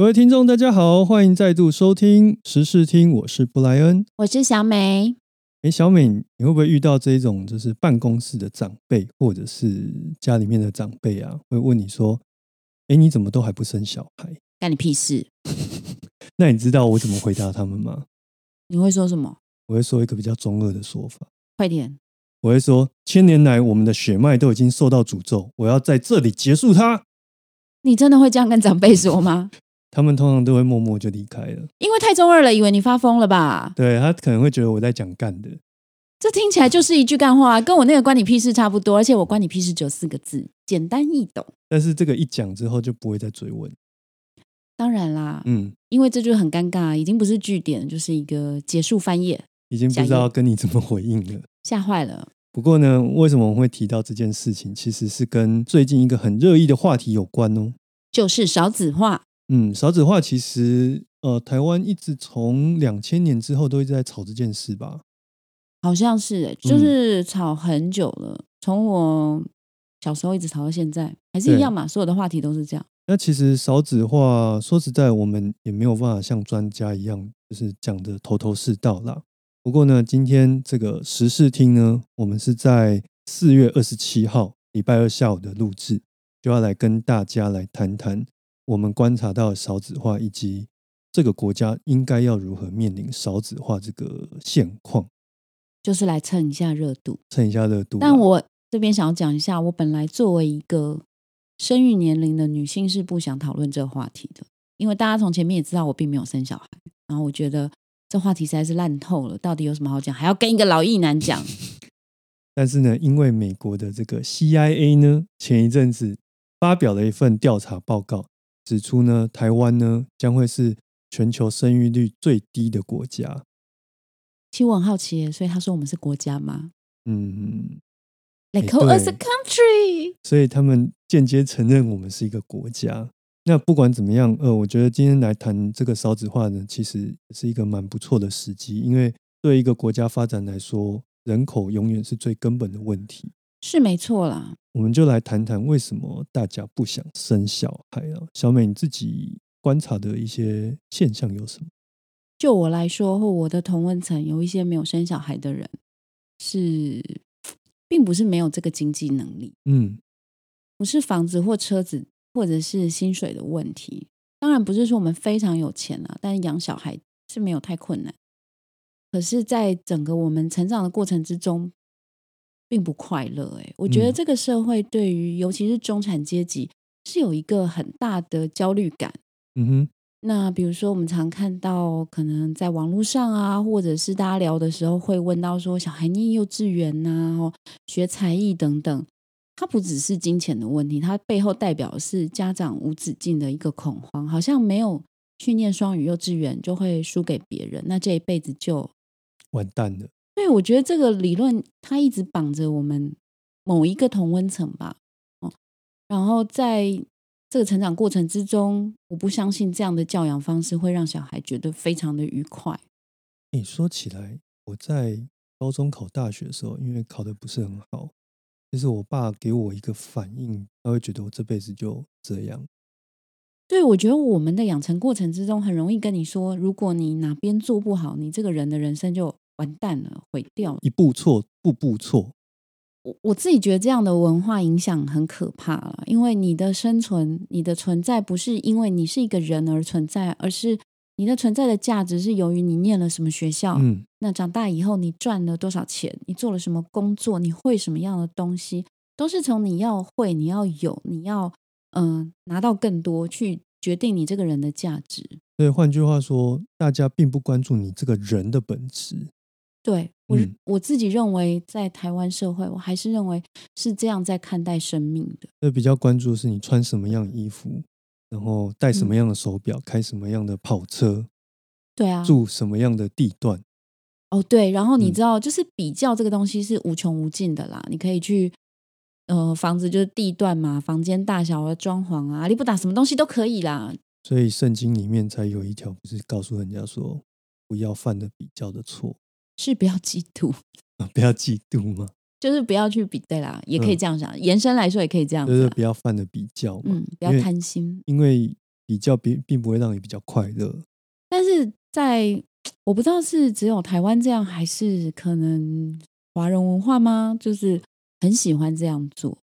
各位听众，大家好，欢迎再度收听时事听，我是布莱恩。我是小美。哎，小美，你会不会遇到这种就是办公室的长辈，或者是家里面的长辈啊，会问你说：“哎，你怎么都还不生小孩？干你屁事？” 那你知道我怎么回答他们吗？你会说什么？我会说一个比较中二的说法。快点！我会说：千年来，我们的血脉都已经受到诅咒，我要在这里结束它。你真的会这样跟长辈说吗？他们通常都会默默就离开了，因为太中二了，以为你发疯了吧？对他可能会觉得我在讲干的，这听起来就是一句干话，跟我那个关你屁事差不多。而且我关你屁事只有四个字，简单易懂。但是这个一讲之后就不会再追问。当然啦，嗯，因为这就很尴尬，已经不是句点，就是一个结束翻页，已经不知道跟你怎么回应了，吓坏了。不过呢，为什么我会提到这件事情，其实是跟最近一个很热议的话题有关哦，就是少子化。嗯，少子化其实，呃，台湾一直从两千年之后都一直在吵这件事吧？好像是，就是吵很久了，从我小时候一直吵到现在，还是一样嘛？所有的话题都是这样。那其实少子化，说实在，我们也没有办法像专家一样，就是讲的头头是道啦。不过呢，今天这个时事厅呢，我们是在四月二十七号礼拜二下午的录制，就要来跟大家来谈谈。我们观察到少子化，以及这个国家应该要如何面临少子化这个现况，就是来蹭一下热度，蹭一下热度。但我这边想要讲一下，我本来作为一个生育年龄的女性，是不想讨论这个话题的，因为大家从前面也知道我并没有生小孩，然后我觉得这话题实在是烂透了，到底有什么好讲，还要跟一个老艺男讲。但是呢，因为美国的这个 CIA 呢，前一阵子发表了一份调查报告。指出呢，台湾呢将会是全球生育率最低的国家。其实我很好奇，所以他说我们是国家吗？嗯，They call us a country。所以他们间接承认我们是一个国家。那不管怎么样，呃，我觉得今天来谈这个少子化呢，其实是一个蛮不错的时机，因为对一个国家发展来说，人口永远是最根本的问题。是没错啦，我们就来谈谈为什么大家不想生小孩啊？小美，你自己观察的一些现象有什么？就我来说，或我的同温层有一些没有生小孩的人，是并不是没有这个经济能力，嗯，不是房子或车子或者是薪水的问题。当然不是说我们非常有钱啊，但是养小孩是没有太困难。可是，在整个我们成长的过程之中，并不快乐哎，我觉得这个社会对于尤其是中产阶级是有一个很大的焦虑感。嗯哼，那比如说我们常看到，可能在网络上啊，或者是大家聊的时候，会问到说，小孩念幼稚园呐，学才艺等等，它不只是金钱的问题，它背后代表的是家长无止境的一个恐慌，好像没有去念双语幼稚园就会输给别人，那这一辈子就完蛋了。对，我觉得这个理论它一直绑着我们某一个同温层吧，哦，然后在这个成长过程之中，我不相信这样的教养方式会让小孩觉得非常的愉快。你说起来，我在高中考大学的时候，因为考的不是很好，就是我爸给我一个反应，他会觉得我这辈子就这样。对，我觉得我们的养成过程之中，很容易跟你说，如果你哪边做不好，你这个人的人生就。完蛋了，毁掉一步错，步步错。我我自己觉得这样的文化影响很可怕了，因为你的生存、你的存在不是因为你是一个人而存在，而是你的存在的价值是由于你念了什么学校，嗯，那长大以后你赚了多少钱，你做了什么工作，你会什么样的东西，都是从你要会、你要有、你要嗯拿到更多去决定你这个人的价值。所以换句话说，大家并不关注你这个人的本质。对我我自己认为，在台湾社会，我还是认为是这样在看待生命的。那比较关注的是你穿什么样的衣服，然后戴什么样的手表，开什么样的跑车，对啊，住什么样的地段。哦，对，然后你知道，就是比较这个东西是无穷无尽的啦。你可以去，呃，房子就是地段嘛，房间大小啊，装潢啊，你不打什么东西都可以啦。所以圣经里面才有一条，不是告诉人家说，不要犯的比较的错。是不要嫉妒啊！不要嫉妒吗？就是不要去比对啦，也可以这样想。延伸来说，也可以这样，就是不要犯的比较嘛。嗯，不要贪心。因为比较并并不会让你比较快乐。但是在我不知道是只有台湾这样，还是可能华人文化吗？就是很喜欢这样做。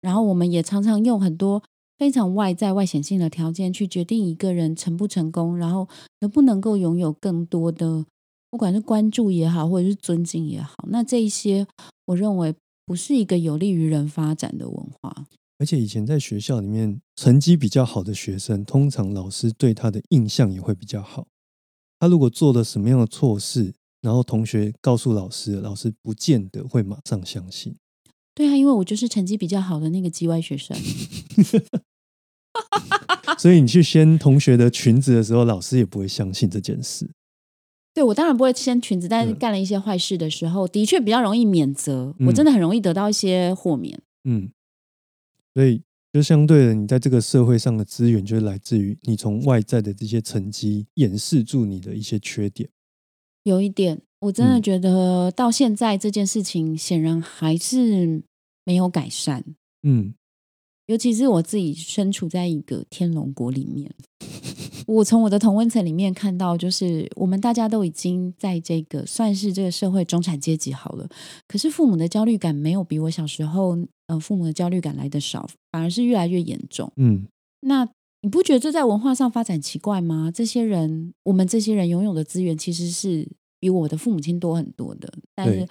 然后我们也常常用很多非常外在外显性的条件去决定一个人成不成功，然后能不能够拥有更多的，不管是关注也好，或者是尊敬也好。那这一些，我认为不是一个有利于人发展的文化。而且以前在学校里面成绩比较好的学生，通常老师对他的印象也会比较好。他如果做了什么样的错事，然后同学告诉老师，老师不见得会马上相信。对啊，因为我就是成绩比较好的那个 G Y 学生，所以你去掀同学的裙子的时候，老师也不会相信这件事。对我当然不会掀裙子，但是干了一些坏事的时候，的确比较容易免责。我真的很容易得到一些豁免。嗯。所以，就相对的，你在这个社会上的资源，就是来自于你从外在的这些成绩掩饰住你的一些缺点。有一点，我真的觉得到现在这件事情，显然还是没有改善。嗯。尤其是我自己身处在一个天龙国里面，我从我的同温层里面看到，就是我们大家都已经在这个算是这个社会中产阶级好了，可是父母的焦虑感没有比我小时候，呃，父母的焦虑感来的少，反而是越来越严重。嗯，那你不觉得这在文化上发展奇怪吗？这些人，我们这些人拥有的资源其实是比我的父母亲多很多的，但是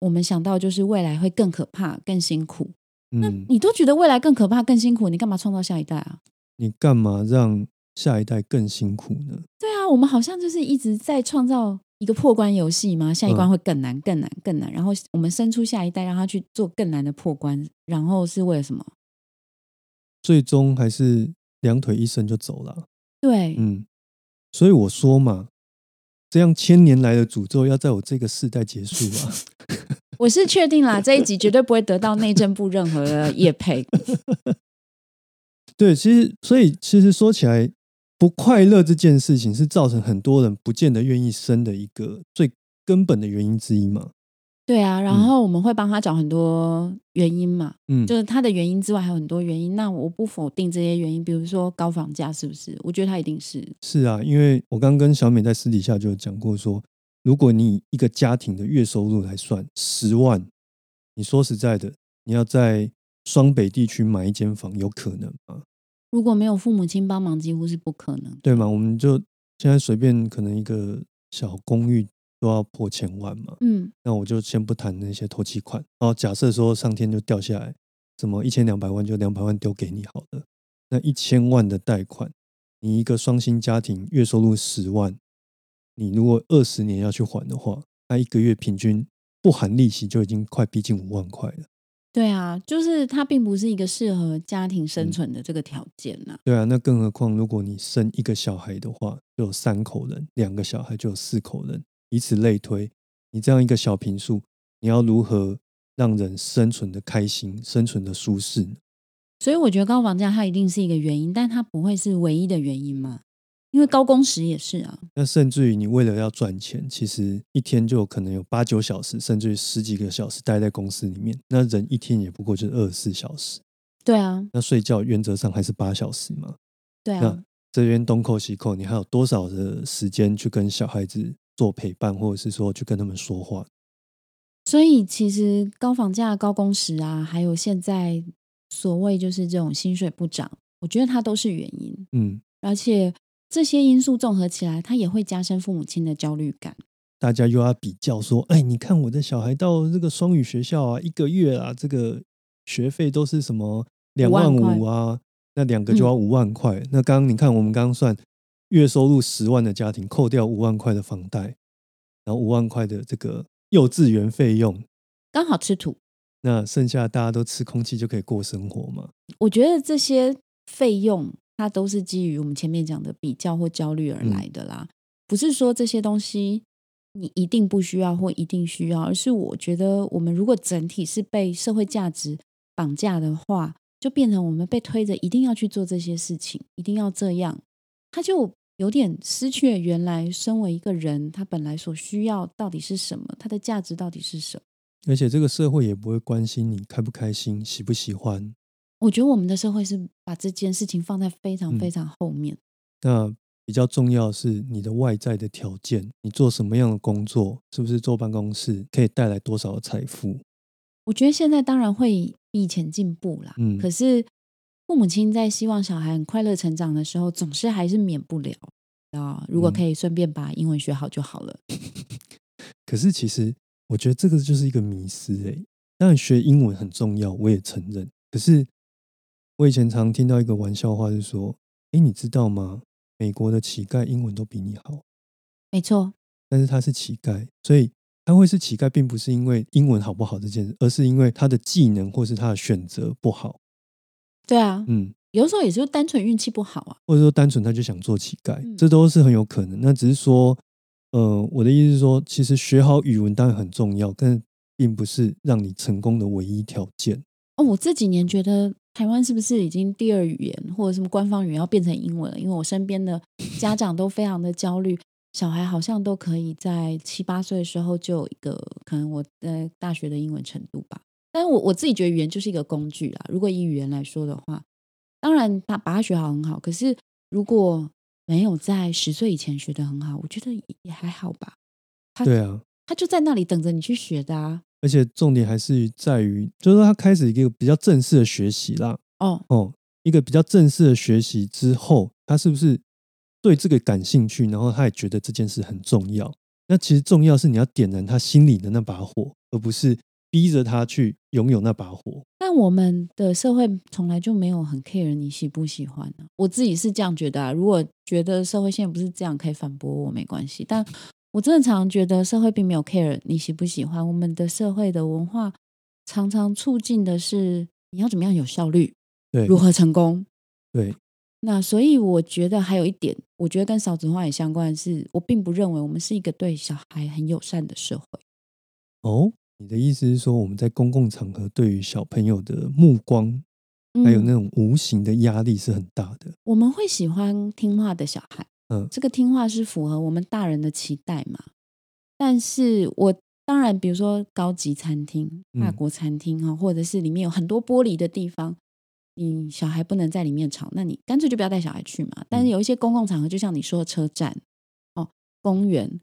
我们想到就是未来会更可怕、更辛苦。嗯那你都觉得未来更可怕、更辛苦，你干嘛创造下一代啊？你干嘛让下一代更辛苦呢？对啊，我们好像就是一直在创造一个破关游戏嘛，下一关会更难、更难、更难，然后我们生出下一代，让他去做更难的破关，然后是为了什么？最终还是两腿一伸就走了。对，嗯，所以我说嘛，这样千年来的诅咒要在我这个世代结束啊！我是确定啦，这一集绝对不会得到内政部任何的业配。对，其实所以其实说起来，不快乐这件事情是造成很多人不见得愿意生的一个最根本的原因之一嘛。对啊，然后我们会帮他找很多原因嘛，嗯，就是他的原因之外还有很多原因。那我不否定这些原因，比如说高房价是不是？我觉得他一定是。是啊，因为我刚跟小美在私底下就讲过说。如果你以一个家庭的月收入来算十万，你说实在的，你要在双北地区买一间房，有可能吗？如果没有父母亲帮忙，几乎是不可能，对嘛？我们就现在随便可能一个小公寓都要破千万嘛。嗯，那我就先不谈那些投期款哦。假设说上天就掉下来，怎么一千两百万就两百万丢给你好了？那一千万的贷款，你一个双薪家庭月收入十万。你如果二十年要去还的话，那一个月平均不含利息就已经快逼近五万块了。对啊，就是它并不是一个适合家庭生存的这个条件呐。对啊，那更何况如果你生一个小孩的话，就有三口人；两个小孩就有四口人，以此类推。你这样一个小平数，你要如何让人生存的开心、生存的舒适呢？所以我觉得高房价它一定是一个原因，但它不会是唯一的原因吗？因为高工时也是啊，那甚至于你为了要赚钱，其实一天就可能有八九小时，甚至于十几个小时待在公司里面。那人一天也不过就是二十四小时。对啊，那睡觉原则上还是八小时嘛。对啊，那这边东扣西扣，你还有多少的时间去跟小孩子做陪伴，或者是说去跟他们说话？所以其实高房价、高工时啊，还有现在所谓就是这种薪水不涨，我觉得它都是原因。嗯，而且。这些因素综合起来，它也会加深父母亲的焦虑感。大家又要比较说：“哎，你看我的小孩到这个双语学校啊，一个月啊，这个学费都是什么两万五啊？那两个就要五万块。那刚刚你看，我们刚刚算月收入十万的家庭，扣掉五万块的房贷，然后五万块的这个幼稚园费用，刚好吃土。那剩下大家都吃空气就可以过生活嘛？我觉得这些费用。它都是基于我们前面讲的比较或焦虑而来的啦，不是说这些东西你一定不需要或一定需要，而是我觉得我们如果整体是被社会价值绑架的话，就变成我们被推着一定要去做这些事情，一定要这样，他就有点失去了原来身为一个人他本来所需要到底是什么，他的价值到底是什么，而且这个社会也不会关心你开不开心、喜不喜欢。我觉得我们的社会是把这件事情放在非常非常后面。那比较重要是你的外在的条件，你做什么样的工作，是不是坐办公室可以带来多少的财富？我觉得现在当然会比以前进步啦。嗯，可是父母亲在希望小孩很快乐成长的时候，总是还是免不了啊。如果可以顺便把英文学好就好了。可是其实我觉得这个就是一个迷思诶。当然学英文很重要，我也承认。可是我以前常听到一个玩笑话，是说：“哎，你知道吗？美国的乞丐英文都比你好。”没错。但是他是乞丐，所以他会是乞丐，并不是因为英文好不好这件事，而是因为他的技能或是他的选择不好。对啊，嗯，有时候也是单纯运气不好啊，或者说单纯他就想做乞丐，这都是很有可能。那只是说，呃，我的意思是说，其实学好语文当然很重要，但并不是让你成功的唯一条件。哦，我这几年觉得台湾是不是已经第二语言或者什么官方语言要变成英文了？因为我身边的家长都非常的焦虑，小孩好像都可以在七八岁的时候就有一个可能我在大学的英文程度吧。但是我我自己觉得语言就是一个工具啊。如果以语言来说的话，当然他把它学好很好。可是如果没有在十岁以前学的很好，我觉得也还好吧。他对啊，他就在那里等着你去学的啊。而且重点还是在于，就是说他开始一个比较正式的学习啦。哦哦，一个比较正式的学习之后，他是不是对这个感兴趣？然后他也觉得这件事很重要。那其实重要是你要点燃他心里的那把火，而不是逼着他去拥有那把火。但我们的社会从来就没有很 care 你喜不喜欢呢？我自己是这样觉得啊。如果觉得社会现在不是这样，可以反驳我没关系。但我真的常常觉得社会并没有 care 你喜不喜欢，我们的社会的文化常常促进的是你要怎么样有效率，对，如何成功，对。那所以我觉得还有一点，我觉得跟少子化也相关的是，我并不认为我们是一个对小孩很友善的社会。哦，你的意思是说我们在公共场合对于小朋友的目光，还有那种无形的压力是很大的。我们会喜欢听话的小孩。嗯，这个听话是符合我们大人的期待嘛？但是我当然，比如说高级餐厅、法国餐厅啊，或者是里面有很多玻璃的地方，你小孩不能在里面吵，那你干脆就不要带小孩去嘛。但是有一些公共场合，就像你说的车站、哦公园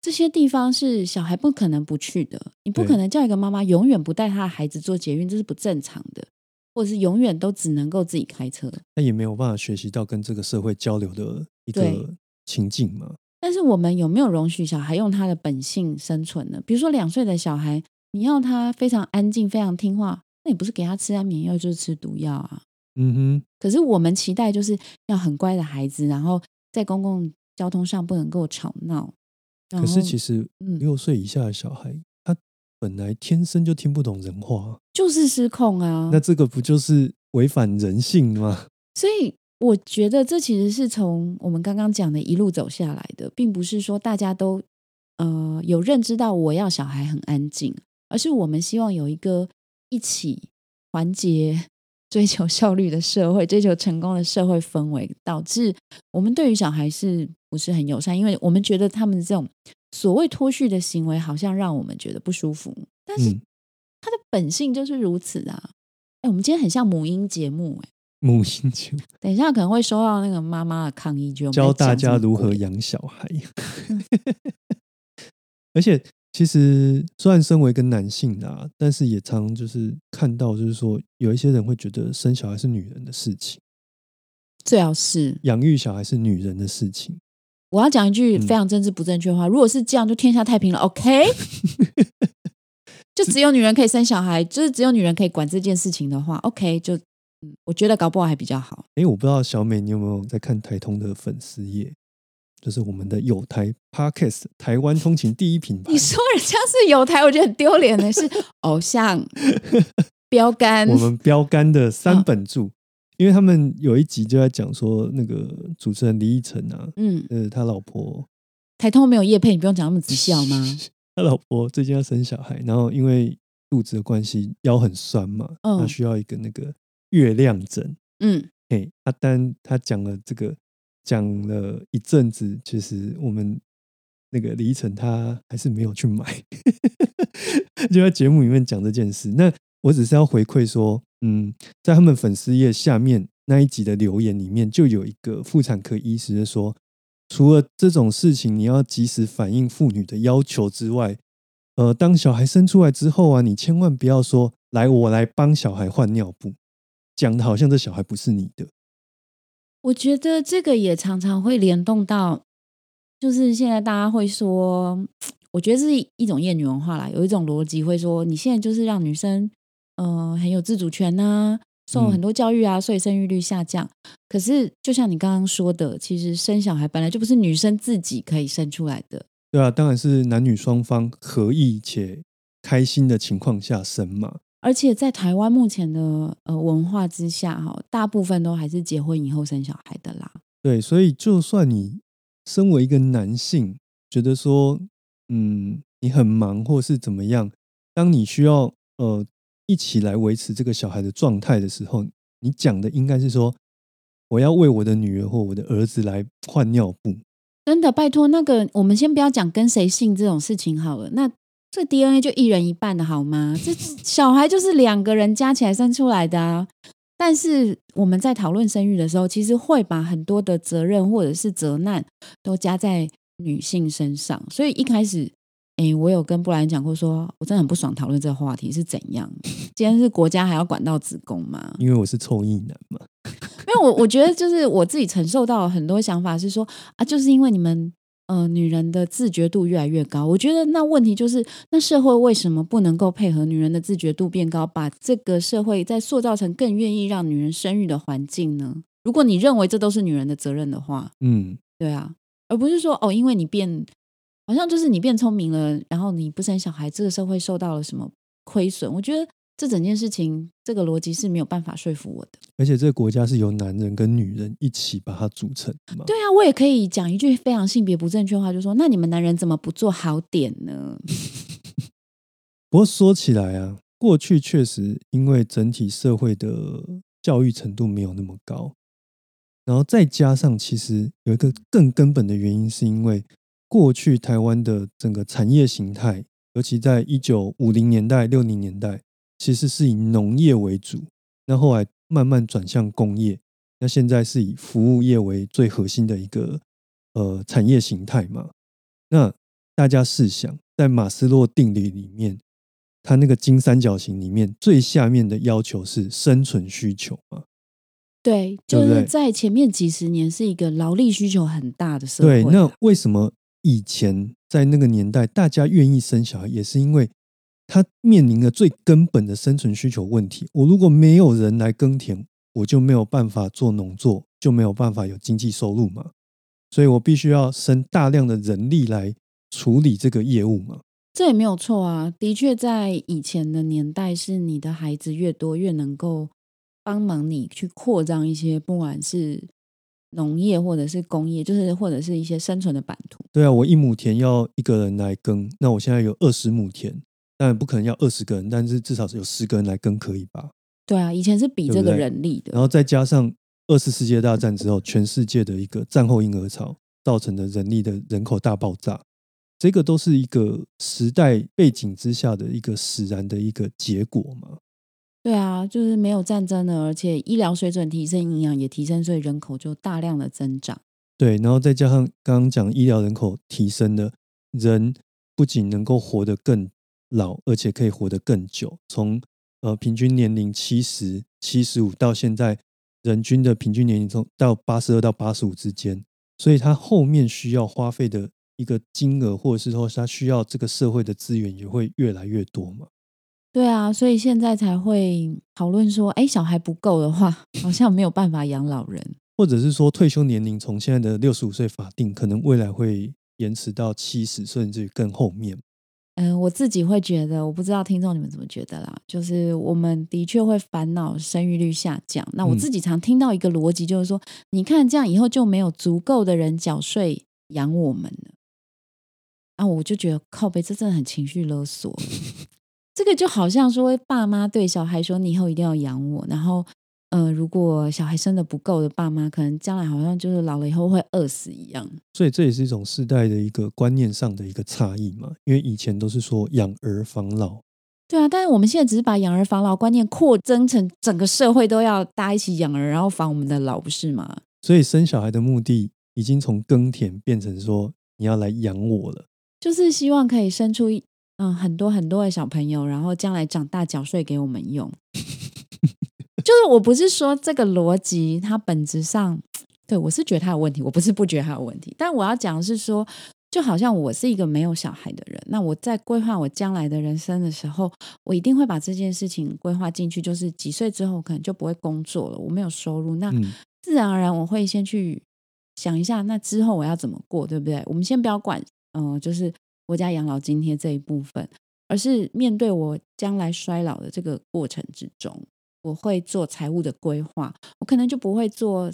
这些地方，是小孩不可能不去的。你不可能叫一个妈妈永远不带她的孩子做捷运，这是不正常的。或者是永远都只能够自己开车，那也没有办法学习到跟这个社会交流的一个情境嘛。但是我们有没有容许小孩用他的本性生存呢？比如说两岁的小孩，你要他非常安静、非常听话，那你不是给他吃安眠药就是吃毒药啊？嗯哼。可是我们期待就是要很乖的孩子，然后在公共交通上不能够吵闹。可是其实六岁以下的小孩。他本来天生就听不懂人话，就是失控啊！那这个不就是违反人性吗？所以我觉得这其实是从我们刚刚讲的一路走下来的，并不是说大家都呃有认知到我要小孩很安静，而是我们希望有一个一起团结、追求效率的社会、追求成功的社会氛围，导致我们对于小孩是不是很友善？因为我们觉得他们这种。所谓脱序的行为，好像让我们觉得不舒服，但是他的本性就是如此啊！哎，我们今天很像母婴节目，哎，母婴节，等一下可能会收到那个妈妈的抗议，就教大家如何养小孩。而且，其实虽然身为一个男性啊，但是也常就是看到，就是说有一些人会觉得生小孩是女人的事情，最好是养育小孩是女人的事情。我要讲一句非常政治不正确的话，如果是这样，就天下太平了。OK，就只有女人可以生小孩，就是只有女人可以管这件事情的话，OK，就嗯，我觉得搞不好还比较好。哎，我不知道小美你有没有在看台通的粉丝页，就是我们的有台 Podcast 台湾通勤第一品牌。你说人家是有台，我觉得很丢脸的是 偶像 标杆，我们标杆的三本柱。因为他们有一集就在讲说，那个主持人李依晨啊，嗯，呃，他老婆台通没有叶配，你不用讲那么 直笑吗？他老婆最近要生小孩，然后因为肚子的关系，腰很酸嘛，他需要一个那个月亮枕，嗯，嘿，阿丹他讲了这个，讲了一阵子，其实我们那个李依晨他还是没有去买，就在节目里面讲这件事，那。我只是要回馈说，嗯，在他们粉丝页下面那一集的留言里面，就有一个妇产科医师说，除了这种事情你要及时反映妇女的要求之外，呃，当小孩生出来之后啊，你千万不要说来我来帮小孩换尿布，讲的好像这小孩不是你的。我觉得这个也常常会联动到，就是现在大家会说，我觉得是一种厌女文化啦，有一种逻辑会说，你现在就是让女生。呃，很有自主权呐，受很多教育啊，所以生育率下降。可是，就像你刚刚说的，其实生小孩本来就不是女生自己可以生出来的。对啊，当然是男女双方合意且开心的情况下生嘛。而且在台湾目前的呃文化之下，哈，大部分都还是结婚以后生小孩的啦。对，所以就算你身为一个男性，觉得说，嗯，你很忙或是怎么样，当你需要呃。一起来维持这个小孩的状态的时候，你讲的应该是说，我要为我的女儿或我的儿子来换尿布。真的，拜托，那个我们先不要讲跟谁姓这种事情好了。那这 DNA 就一人一半的好吗？这小孩就是两个人加起来生出来的啊。但是我们在讨论生育的时候，其实会把很多的责任或者是责难都加在女性身上，所以一开始。哎，我有跟布兰讲过，说我真的很不爽讨论这个话题是怎样。今天是国家还要管到子宫吗？因为我是臭意男嘛。因为我我觉得就是我自己承受到很多想法是说啊，就是因为你们呃女人的自觉度越来越高，我觉得那问题就是那社会为什么不能够配合女人的自觉度变高，把这个社会再塑造成更愿意让女人生育的环境呢？如果你认为这都是女人的责任的话，嗯，对啊，而不是说哦，因为你变。好像就是你变聪明了，然后你不生小孩，这个社会受到了什么亏损？我觉得这整件事情，这个逻辑是没有办法说服我的。而且这个国家是由男人跟女人一起把它组成？对啊，我也可以讲一句非常性别不正确的话，就说那你们男人怎么不做好点呢？不过说起来啊，过去确实因为整体社会的教育程度没有那么高，然后再加上其实有一个更根本的原因，是因为。过去台湾的整个产业形态，尤其在一九五零年代、六零年代，其实是以农业为主。那后来慢慢转向工业，那现在是以服务业为最核心的一个呃产业形态嘛？那大家试想，在马斯洛定理里面，它那个金三角形里面最下面的要求是生存需求嘛？对，就是在前面几十年是一个劳力需求很大的社会。对，那为什么？以前在那个年代，大家愿意生小孩，也是因为他面临的最根本的生存需求问题。我如果没有人来耕田，我就没有办法做农作，就没有办法有经济收入嘛。所以我必须要生大量的人力来处理这个业务嘛。这也没有错啊，的确在以前的年代，是你的孩子越多，越能够帮忙你去扩张一些，不管是。农业或者是工业，就是或者是一些生存的版图。对啊，我一亩田要一个人来耕，那我现在有二十亩田，当然不可能要二十个人，但是至少是有十个人来跟可以吧？对啊，以前是比这个人力的。然后再加上二次世界大战之后，全世界的一个战后婴儿潮造成的人力的人口大爆炸，这个都是一个时代背景之下的一个使然的一个结果嘛。对啊，就是没有战争了，而且医疗水准提升，营养也提升，所以人口就大量的增长。对，然后再加上刚刚讲医疗人口提升的，人不仅能够活得更老，而且可以活得更久。从呃平均年龄七十七十五到现在人均的平均年龄从到八十二到八十五之间，所以他后面需要花费的一个金额，或者是说他需要这个社会的资源也会越来越多嘛。对啊，所以现在才会讨论说，哎，小孩不够的话，好像没有办法养老人，或者是说退休年龄从现在的六十五岁法定，可能未来会延迟到七十，甚至更后面。嗯，我自己会觉得，我不知道听众你们怎么觉得啦。就是我们的确会烦恼生育率下降。那我自己常听到一个逻辑，就是说，你看这样以后就没有足够的人缴税养我们了。啊，我就觉得靠背，这真的很情绪勒索。这个就好像说，爸妈对小孩说：“你以后一定要养我。”然后，呃，如果小孩生的不够的爸妈，可能将来好像就是老了以后会饿死一样。所以这也是一种世代的一个观念上的一个差异嘛。因为以前都是说养儿防老，对啊，但是我们现在只是把养儿防老观念扩增成整个社会都要大家一起养儿，然后防我们的老，不是吗？所以生小孩的目的已经从耕田变成说你要来养我了，就是希望可以生出一嗯很多很多的小朋友，然后将来长大缴税给我们用。就是我不是说这个逻辑，它本质上 对我是觉得它有问题，我不是不觉得它有问题，但我要讲的是说。就好像我是一个没有小孩的人，那我在规划我将来的人生的时候，我一定会把这件事情规划进去。就是几岁之后可能就不会工作了，我没有收入，那自然而然我会先去想一下，那之后我要怎么过，对不对？我们先不要管，嗯，就是国家养老津贴这一部分，而是面对我将来衰老的这个过程之中，我会做财务的规划，我可能就不会做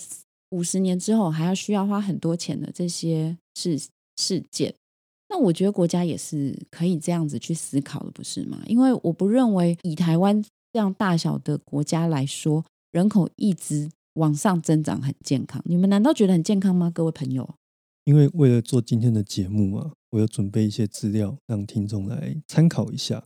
五十年之后还要需要花很多钱的这些事。事件，那我觉得国家也是可以这样子去思考的，不是吗？因为我不认为以台湾这样大小的国家来说，人口一直往上增长很健康。你们难道觉得很健康吗，各位朋友？因为为了做今天的节目啊，我有准备一些资料让听众来参考一下。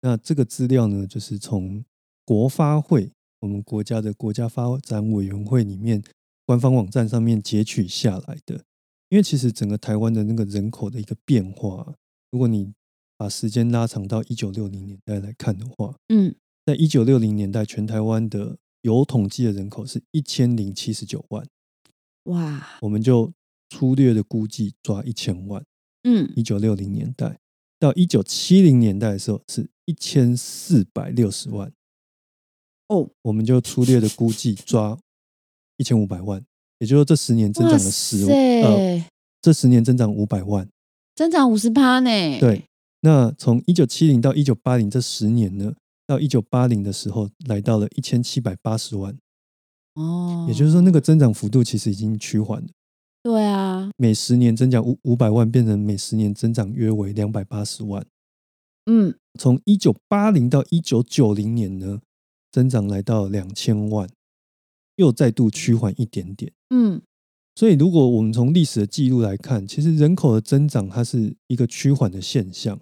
那这个资料呢，就是从国发会我们国家的国家发展委员会里面官方网站上面截取下来的。因为其实整个台湾的那个人口的一个变化，如果你把时间拉长到一九六零年代来看的话，嗯，在一九六零年代，全台湾的有统计的人口是一千零七十九万，哇，我们就粗略的估计抓一千万，嗯，一九六零年代到一九七零年代的时候是一千四百六十万，哦，我们就粗略的估计抓一千五百万。也就是说，这十年增长了十呃，这十年增长五百万，增长五十趴呢。对，那从一九七零到一九八零这十年呢，到一九八零的时候来到了一千七百八十万。哦，也就是说，那个增长幅度其实已经趋缓了。对啊，每十年增长五五百万，变成每十年增长约为两百八十万。嗯，从一九八零到一九九零年呢，增长来到两千万。又再度趋缓一点点，嗯，所以如果我们从历史的记录来看，其实人口的增长它是一个趋缓的现象。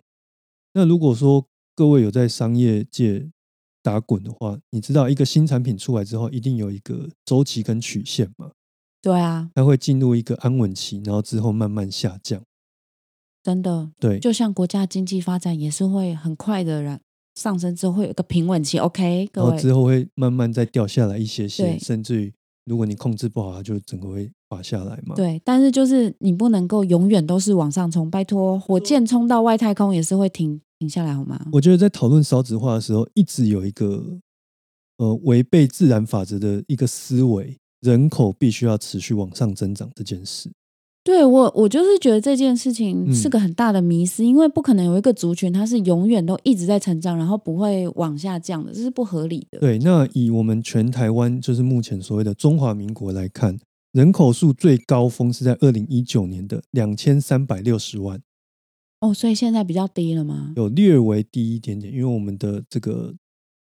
那如果说各位有在商业界打滚的话，你知道一个新产品出来之后，一定有一个周期跟曲线嘛？对啊，它会进入一个安稳期，然后之后慢慢下降。真的，对，就像国家经济发展也是会很快的人。上升之后会有一个平稳期，OK，然后之后会慢慢再掉下来一些些，甚至于如果你控制不好，它就整个会滑下来嘛。对，但是就是你不能够永远都是往上冲，拜托，火箭冲到外太空也是会停停下来，好吗？我觉得在讨论少子化的时候，一直有一个呃违背自然法则的一个思维，人口必须要持续往上增长这件事。对我，我就是觉得这件事情是个很大的迷思，因为不可能有一个族群它是永远都一直在成长，然后不会往下降的，这是不合理的。对，那以我们全台湾就是目前所谓的中华民国来看，人口数最高峰是在二零一九年的两千三百六十万。哦，所以现在比较低了吗？有略微低一点点，因为我们的这个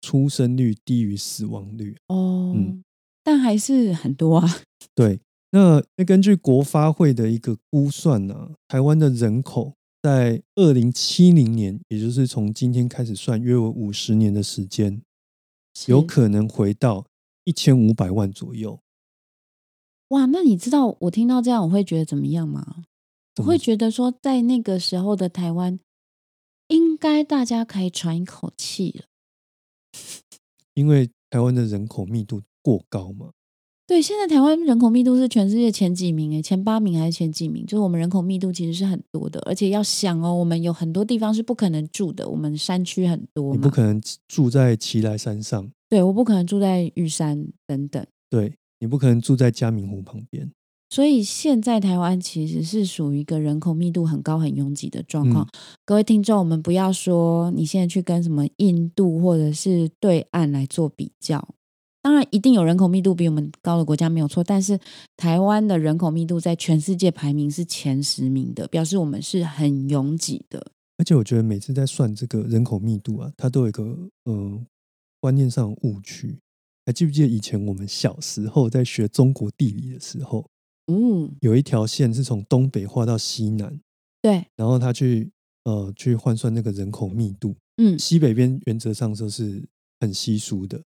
出生率低于死亡率。哦，嗯，但还是很多啊。对。那那根据国发会的一个估算呢，台湾的人口在二零七零年，也就是从今天开始算，约为五十年的时间，有可能回到一千五百万左右。哇，那你知道我听到这样我会觉得怎么样吗？我会觉得说，在那个时候的台湾，应该大家可以喘一口气了，因为台湾的人口密度过高嘛。对，现在台湾人口密度是全世界前几名诶，前八名还是前几名？就是我们人口密度其实是很多的，而且要想哦，我们有很多地方是不可能住的，我们山区很多，你不可能住在奇来山上，对，我不可能住在玉山等等，对你不可能住在嘉明湖旁边，所以现在台湾其实是属于一个人口密度很高、很拥挤的状况。各位听众，我们不要说你现在去跟什么印度或者是对岸来做比较。当然，一定有人口密度比我们高的国家没有错，但是台湾的人口密度在全世界排名是前十名的，表示我们是很拥挤的。而且我觉得每次在算这个人口密度啊，它都有一个呃观念上误区。还记不记得以前我们小时候在学中国地理的时候，嗯，有一条线是从东北画到西南，对，然后他去呃去换算那个人口密度，嗯，西北边原则上都是很稀疏的，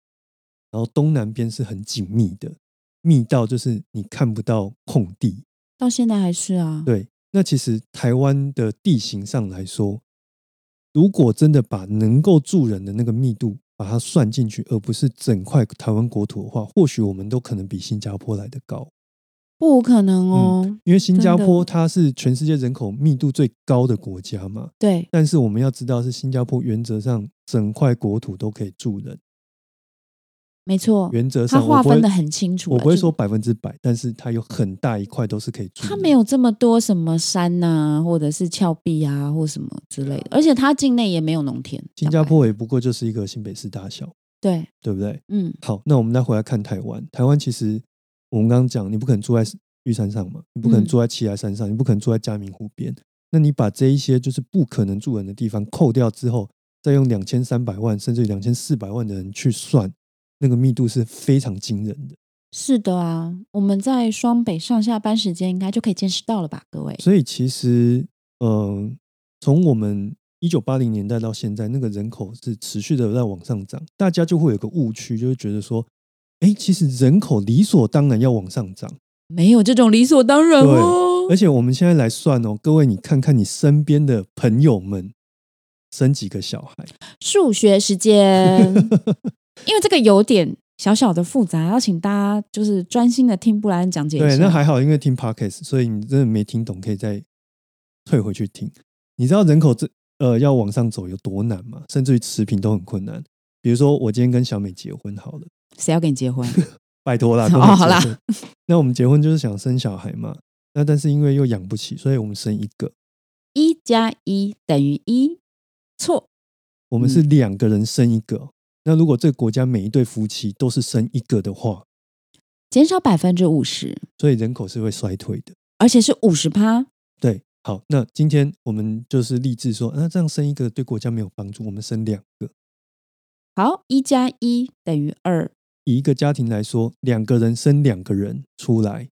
然后东南边是很紧密的，密到就是你看不到空地。到现在还是啊。对，那其实台湾的地形上来说，如果真的把能够住人的那个密度把它算进去，而不是整块台湾国土的话，或许我们都可能比新加坡来的高。不可能哦，因为新加坡它是全世界人口密度最高的国家嘛。对。但是我们要知道，是新加坡原则上整块国土都可以住人。没错，原则上它划分的很清楚。我不会说百分之百，但是它有很大一块都是可以住。它没有这么多什么山呐，或者是峭壁啊，或什么之类的。而且它境内也没有农田。新加坡也不过就是一个新北市大小。对。对不对？嗯。好，那我们再回来看台湾。台湾其实。我们刚刚讲，你不可能住在玉山上嘛，你不可能住在七来山上，你不可能住在嘉明湖边。那你把这一些就是不可能住人的地方扣掉之后，再用两千三百万甚至两千四百万的人去算，那个密度是非常惊人的。是的啊，我们在双北上下班时间应该就可以见识到了吧，各位。所以其实，嗯，从我们一九八零年代到现在，那个人口是持续的在往上涨，大家就会有个误区，就会觉得说。哎，其实人口理所当然要往上涨，没有这种理所当然哦。而且我们现在来算哦，各位，你看看你身边的朋友们生几个小孩？数学时间，因为这个有点小小的复杂，要请大家就是专心的听布莱恩讲解。对，那还好，因为听 podcast，所以你真的没听懂，可以再退回去听。你知道人口这呃要往上走有多难吗？甚至于持平都很困难。比如说，我今天跟小美结婚好了。谁要跟你结婚？拜托啦！哦，好啦，那我们结婚就是想生小孩嘛。那但是因为又养不起，所以我们生一个。一加一等于一，错。我们是两个人生一个。那如果这个国家每一对夫妻都是生一个的话，减少百分之五十，所以人口是会衰退的，而且是五十趴。对，好，那今天我们就是立志说，那这样生一个对国家没有帮助，我们生两个。好，一加一等于二。以一个家庭来说，两个人生两个人出来，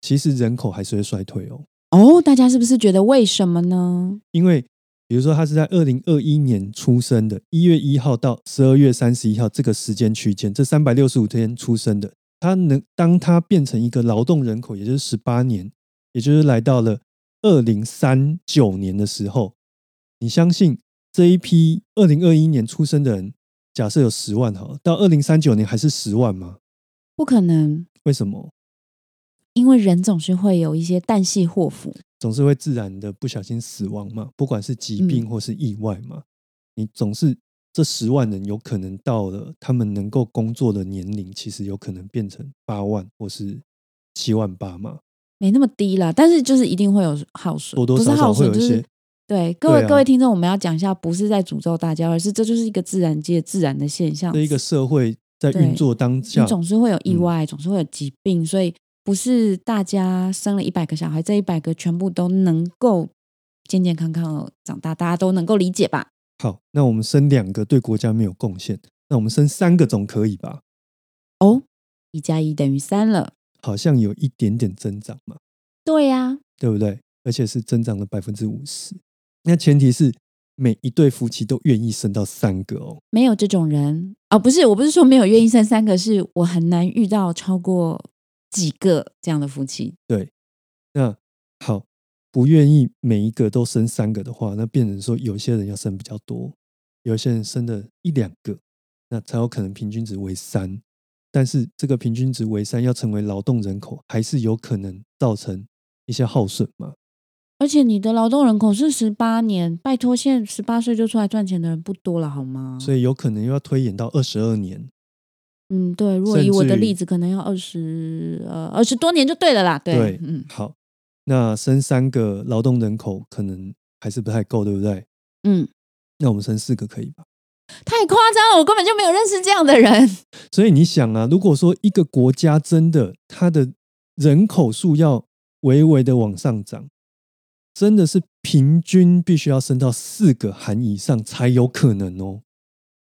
其实人口还是会衰退哦。哦，大家是不是觉得为什么呢？因为比如说他是在二零二一年出生的，一月一号到十二月三十一号这个时间区间，这三百六十五天出生的，他能当他变成一个劳动人口，也就是十八年，也就是来到了二零三九年的时候，你相信这一批二零二一年出生的人？假设有十万哈，到二零三九年还是十万吗？不可能。为什么？因为人总是会有一些旦夕祸福，总是会自然的不小心死亡嘛，不管是疾病或是意外嘛。你总是这十万人有可能到了他们能够工作的年龄，其实有可能变成八万或是七万八嘛。没那么低啦，但是就是一定会有耗损，多多少少会有一些。对各位各位听众，我们要讲一下，不是在诅咒大家，而是这就是一个自然界自然的现象。这一个社会在运作当下，总是会有意外，总是会有疾病，所以不是大家生了一百个小孩，这一百个全部都能够健健康康长大，大家都能够理解吧？好，那我们生两个对国家没有贡献，那我们生三个总可以吧？哦，一加一等于三了，好像有一点点增长嘛？对呀，对不对？而且是增长了百分之五十。那前提是每一对夫妻都愿意生到三个哦，没有这种人哦，不是，我不是说没有愿意生三个，是我很难遇到超过几个这样的夫妻。对，那好，不愿意每一个都生三个的话，那变成说有些人要生比较多，有些人生的一两个，那才有可能平均值为三。但是这个平均值为三，要成为劳动人口，还是有可能造成一些耗损嘛？而且你的劳动人口是十八年，拜托，现在十八岁就出来赚钱的人不多了，好吗？所以有可能又要推演到二十二年。嗯，对。如果以我的例子，可能要二十呃二十多年就对了啦。对，嗯，好。那生三个劳动人口可能还是不太够，对不对？嗯。那我们生四个可以吧？太夸张了，我根本就没有认识这样的人。所以你想啊，如果说一个国家真的它的人口数要微微的往上涨。真的是平均必须要升到四个含以上才有可能哦。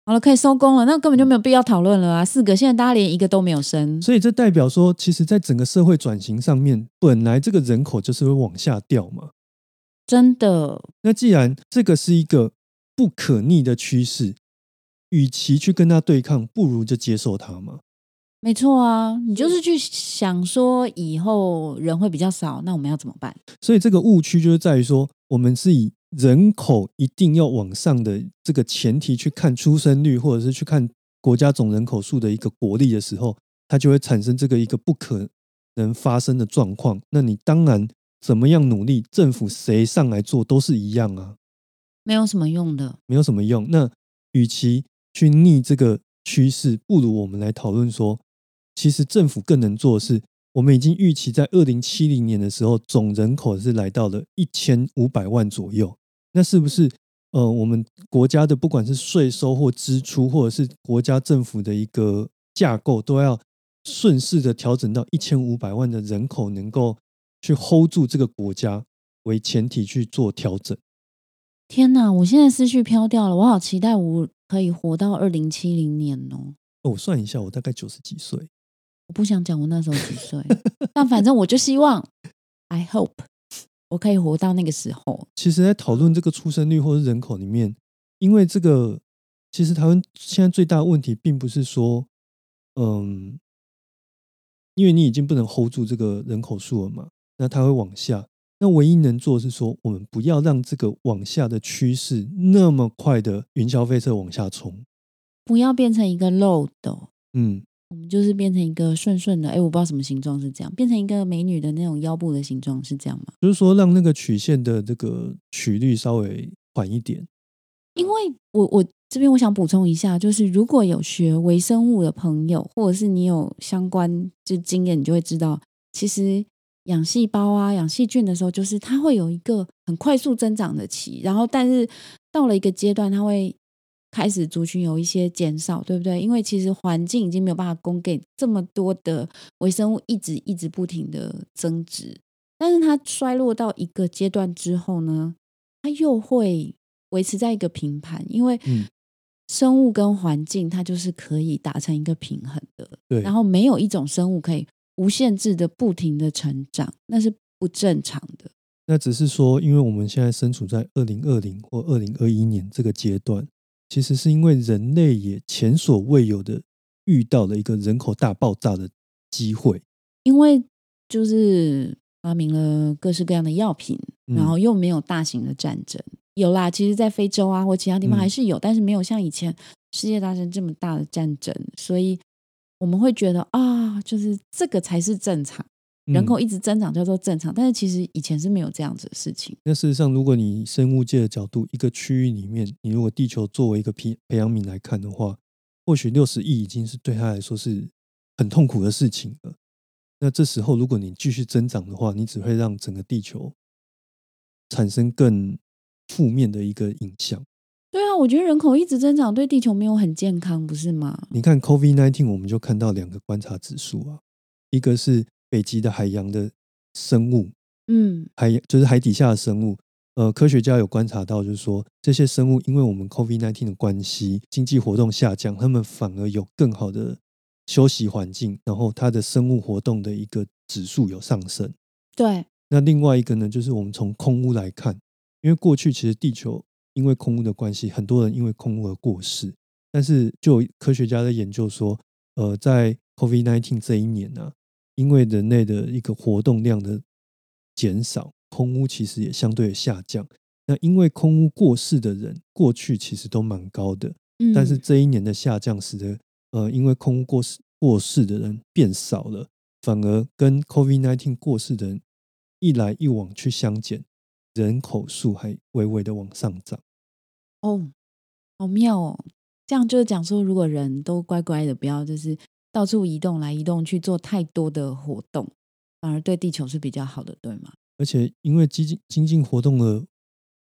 好了，可以收工了，那根本就没有必要讨论了啊！四个，现在大家连一个都没有生，所以这代表说，其实，在整个社会转型上面，本来这个人口就是会往下掉嘛。真的。那既然这个是一个不可逆的趋势，与其去跟他对抗，不如就接受他嘛。没错啊，你就是去想说以后人会比较少，那我们要怎么办？所以这个误区就是在于说，我们是以人口一定要往上的这个前提去看出生率，或者是去看国家总人口数的一个国力的时候，它就会产生这个一个不可能发生的状况。那你当然怎么样努力，政府谁上来做都是一样啊，没有什么用的，没有什么用。那与其去逆这个趋势，不如我们来讨论说。其实政府更能做的是，我们已经预期在二零七零年的时候，总人口是来到了一千五百万左右。那是不是呃，我们国家的不管是税收或支出，或者是国家政府的一个架构，都要顺势的调整到一千五百万的人口能够去 hold 住这个国家为前提去做调整？天哪，我现在思绪飘掉了，我好期待我可以活到二零七零年哦。我算一下，我大概九十几岁。我不想讲我那时候几岁，但反正我就希望，I hope 我可以活到那个时候。其实，在讨论这个出生率或是人口里面，因为这个，其实台湾现在最大的问题，并不是说，嗯，因为你已经不能 hold 住这个人口数了嘛，那它会往下。那唯一能做是说，我们不要让这个往下的趋势那么快的云霄飞车往下冲，不要变成一个漏斗。嗯。我们就是变成一个顺顺的，哎，我不知道什么形状是这样，变成一个美女的那种腰部的形状是这样吗？就是说让那个曲线的这个曲率稍微缓一点。因为我我这边我想补充一下，就是如果有学微生物的朋友，或者是你有相关就经验，你就会知道，其实养细胞啊、养细菌的时候，就是它会有一个很快速增长的期，然后但是到了一个阶段，它会。开始族群有一些减少，对不对？因为其实环境已经没有办法供给这么多的微生物一直一直不停的增值，但是它衰落到一个阶段之后呢，它又会维持在一个平盘，因为生物跟环境它就是可以达成一个平衡的。对，然后没有一种生物可以无限制的不停的成长，那是不正常的。那只是说，因为我们现在身处在二零二零或二零二一年这个阶段。其实是因为人类也前所未有的遇到了一个人口大爆炸的机会，因为就是发明了各式各样的药品，然后又没有大型的战争。有啦，其实，在非洲啊或其他地方还是有，但是没有像以前世界大战这么大的战争，所以我们会觉得啊，就是这个才是正常。人口一直增长叫做正常，但是其实以前是没有这样子的事情。那事实上，如果你生物界的角度，一个区域里面，你如果地球作为一个培培养皿来看的话，或许六十亿已经是对他来说是很痛苦的事情了。那这时候，如果你继续增长的话，你只会让整个地球产生更负面的一个影响。对啊，我觉得人口一直增长对地球没有很健康，不是吗？你看 COVID nineteen，我们就看到两个观察指数啊，一个是。北极的海洋的生物，嗯，海洋就是海底下的生物。呃，科学家有观察到，就是说这些生物因为我们 COVID-19 的关系，经济活动下降，他们反而有更好的休息环境，然后它的生物活动的一个指数有上升。对。那另外一个呢，就是我们从空污来看，因为过去其实地球因为空污的关系，很多人因为空污而过世。但是就科学家在研究说，呃，在 COVID-19 这一年呢。因为人类的一个活动量的减少，空屋其实也相对下降。那因为空屋过世的人，过去其实都蛮高的，但是这一年的下降使得，呃，因为空屋过世过世的人变少了，反而跟 COVID-19 过世的人一来一往去相减，人口数还微微的往上涨。哦，好妙哦！这样就是讲说，如果人都乖乖的，不要就是。到处移动来移动去做太多的活动，反而对地球是比较好的，对吗？而且因为经济经济活动的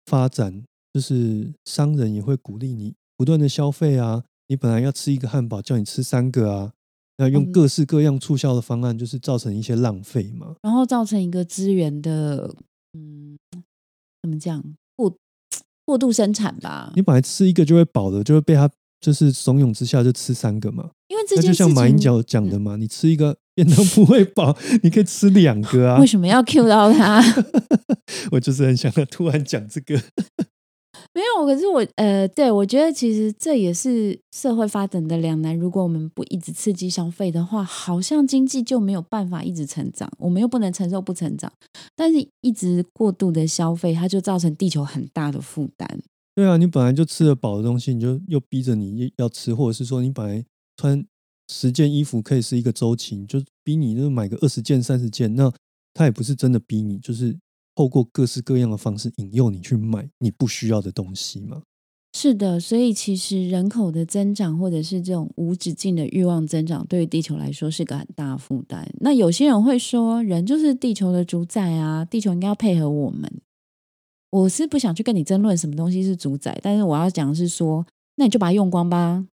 发展，就是商人也会鼓励你不断的消费啊。你本来要吃一个汉堡，叫你吃三个啊，那用各式各样促销的方案，就是造成一些浪费嘛。然后造成一个资源的，嗯，怎么讲过过度生产吧？你本来吃一个就会饱的，就会被他就是怂恿之下就吃三个嘛。因为这就像马英九讲的嘛，你吃一个便当不会饱，你可以吃两个啊。为什么要 Q 到他？我就是很想突然讲这个。没有，可是我呃，对我觉得其实这也是社会发展的两难。如果我们不一直刺激消费的话，好像经济就没有办法一直成长。我们又不能承受不成长，但是一直过度的消费，它就造成地球很大的负担。对啊，你本来就吃得饱的东西，你就又逼着你要吃，或者是说你本来穿十件衣服可以是一个周期，就逼你就买个二十件、三十件，那他也不是真的逼你，就是。透过各式各样的方式引诱你去买你不需要的东西吗？是的，所以其实人口的增长，或者是这种无止境的欲望增长，对于地球来说是个很大负担。那有些人会说，人就是地球的主宰啊，地球应该要配合我们。我是不想去跟你争论什么东西是主宰，但是我要讲的是说，那你就把它用光吧。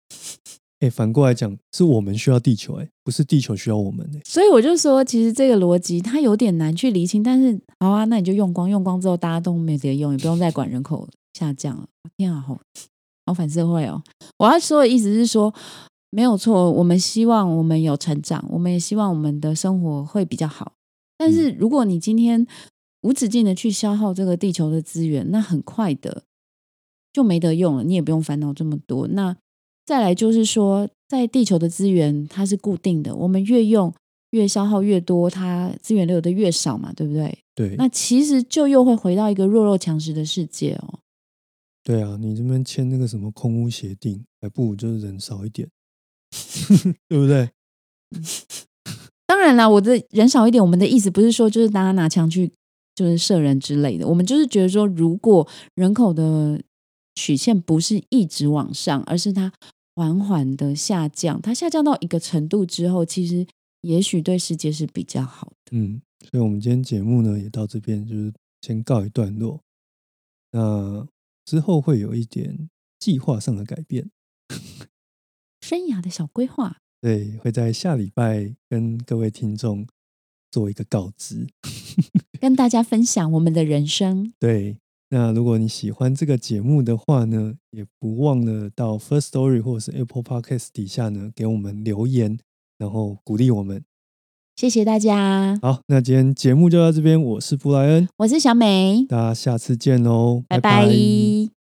哎，反过来讲，是我们需要地球，哎，不是地球需要我们，哎。所以我就说，其实这个逻辑它有点难去理清。但是，好啊，那你就用光，用光之后大家都没得用，也不用再管人口下降了。天啊，好，好反社会哦！我要说的意思是说，没有错，我们希望我们有成长，我们也希望我们的生活会比较好。但是，如果你今天无止境的去消耗这个地球的资源，那很快的就没得用了，你也不用烦恼这么多。那再来就是说，在地球的资源它是固定的，我们越用越消耗越多，它资源留的越少嘛，对不对？对。那其实就又会回到一个弱肉强食的世界哦。对啊，你这边签那个什么空屋协定，还不如就是人少一点，对不对？当然啦，我的人少一点，我们的意思不是说就是大家拿枪去就是射人之类的，我们就是觉得说，如果人口的曲线不是一直往上，而是它。缓缓的下降，它下降到一个程度之后，其实也许对世界是比较好的。嗯，所以我们今天节目呢也到这边，就是先告一段落。那之后会有一点计划上的改变，生涯的小规划。对，会在下礼拜跟各位听众做一个告知，跟大家分享我们的人生。对。那如果你喜欢这个节目的话呢，也不忘了到 First Story 或者是 Apple Podcast 底下呢给我们留言，然后鼓励我们。谢谢大家。好，那今天节目就到这边。我是布莱恩，我是小美，大家下次见喽，拜拜。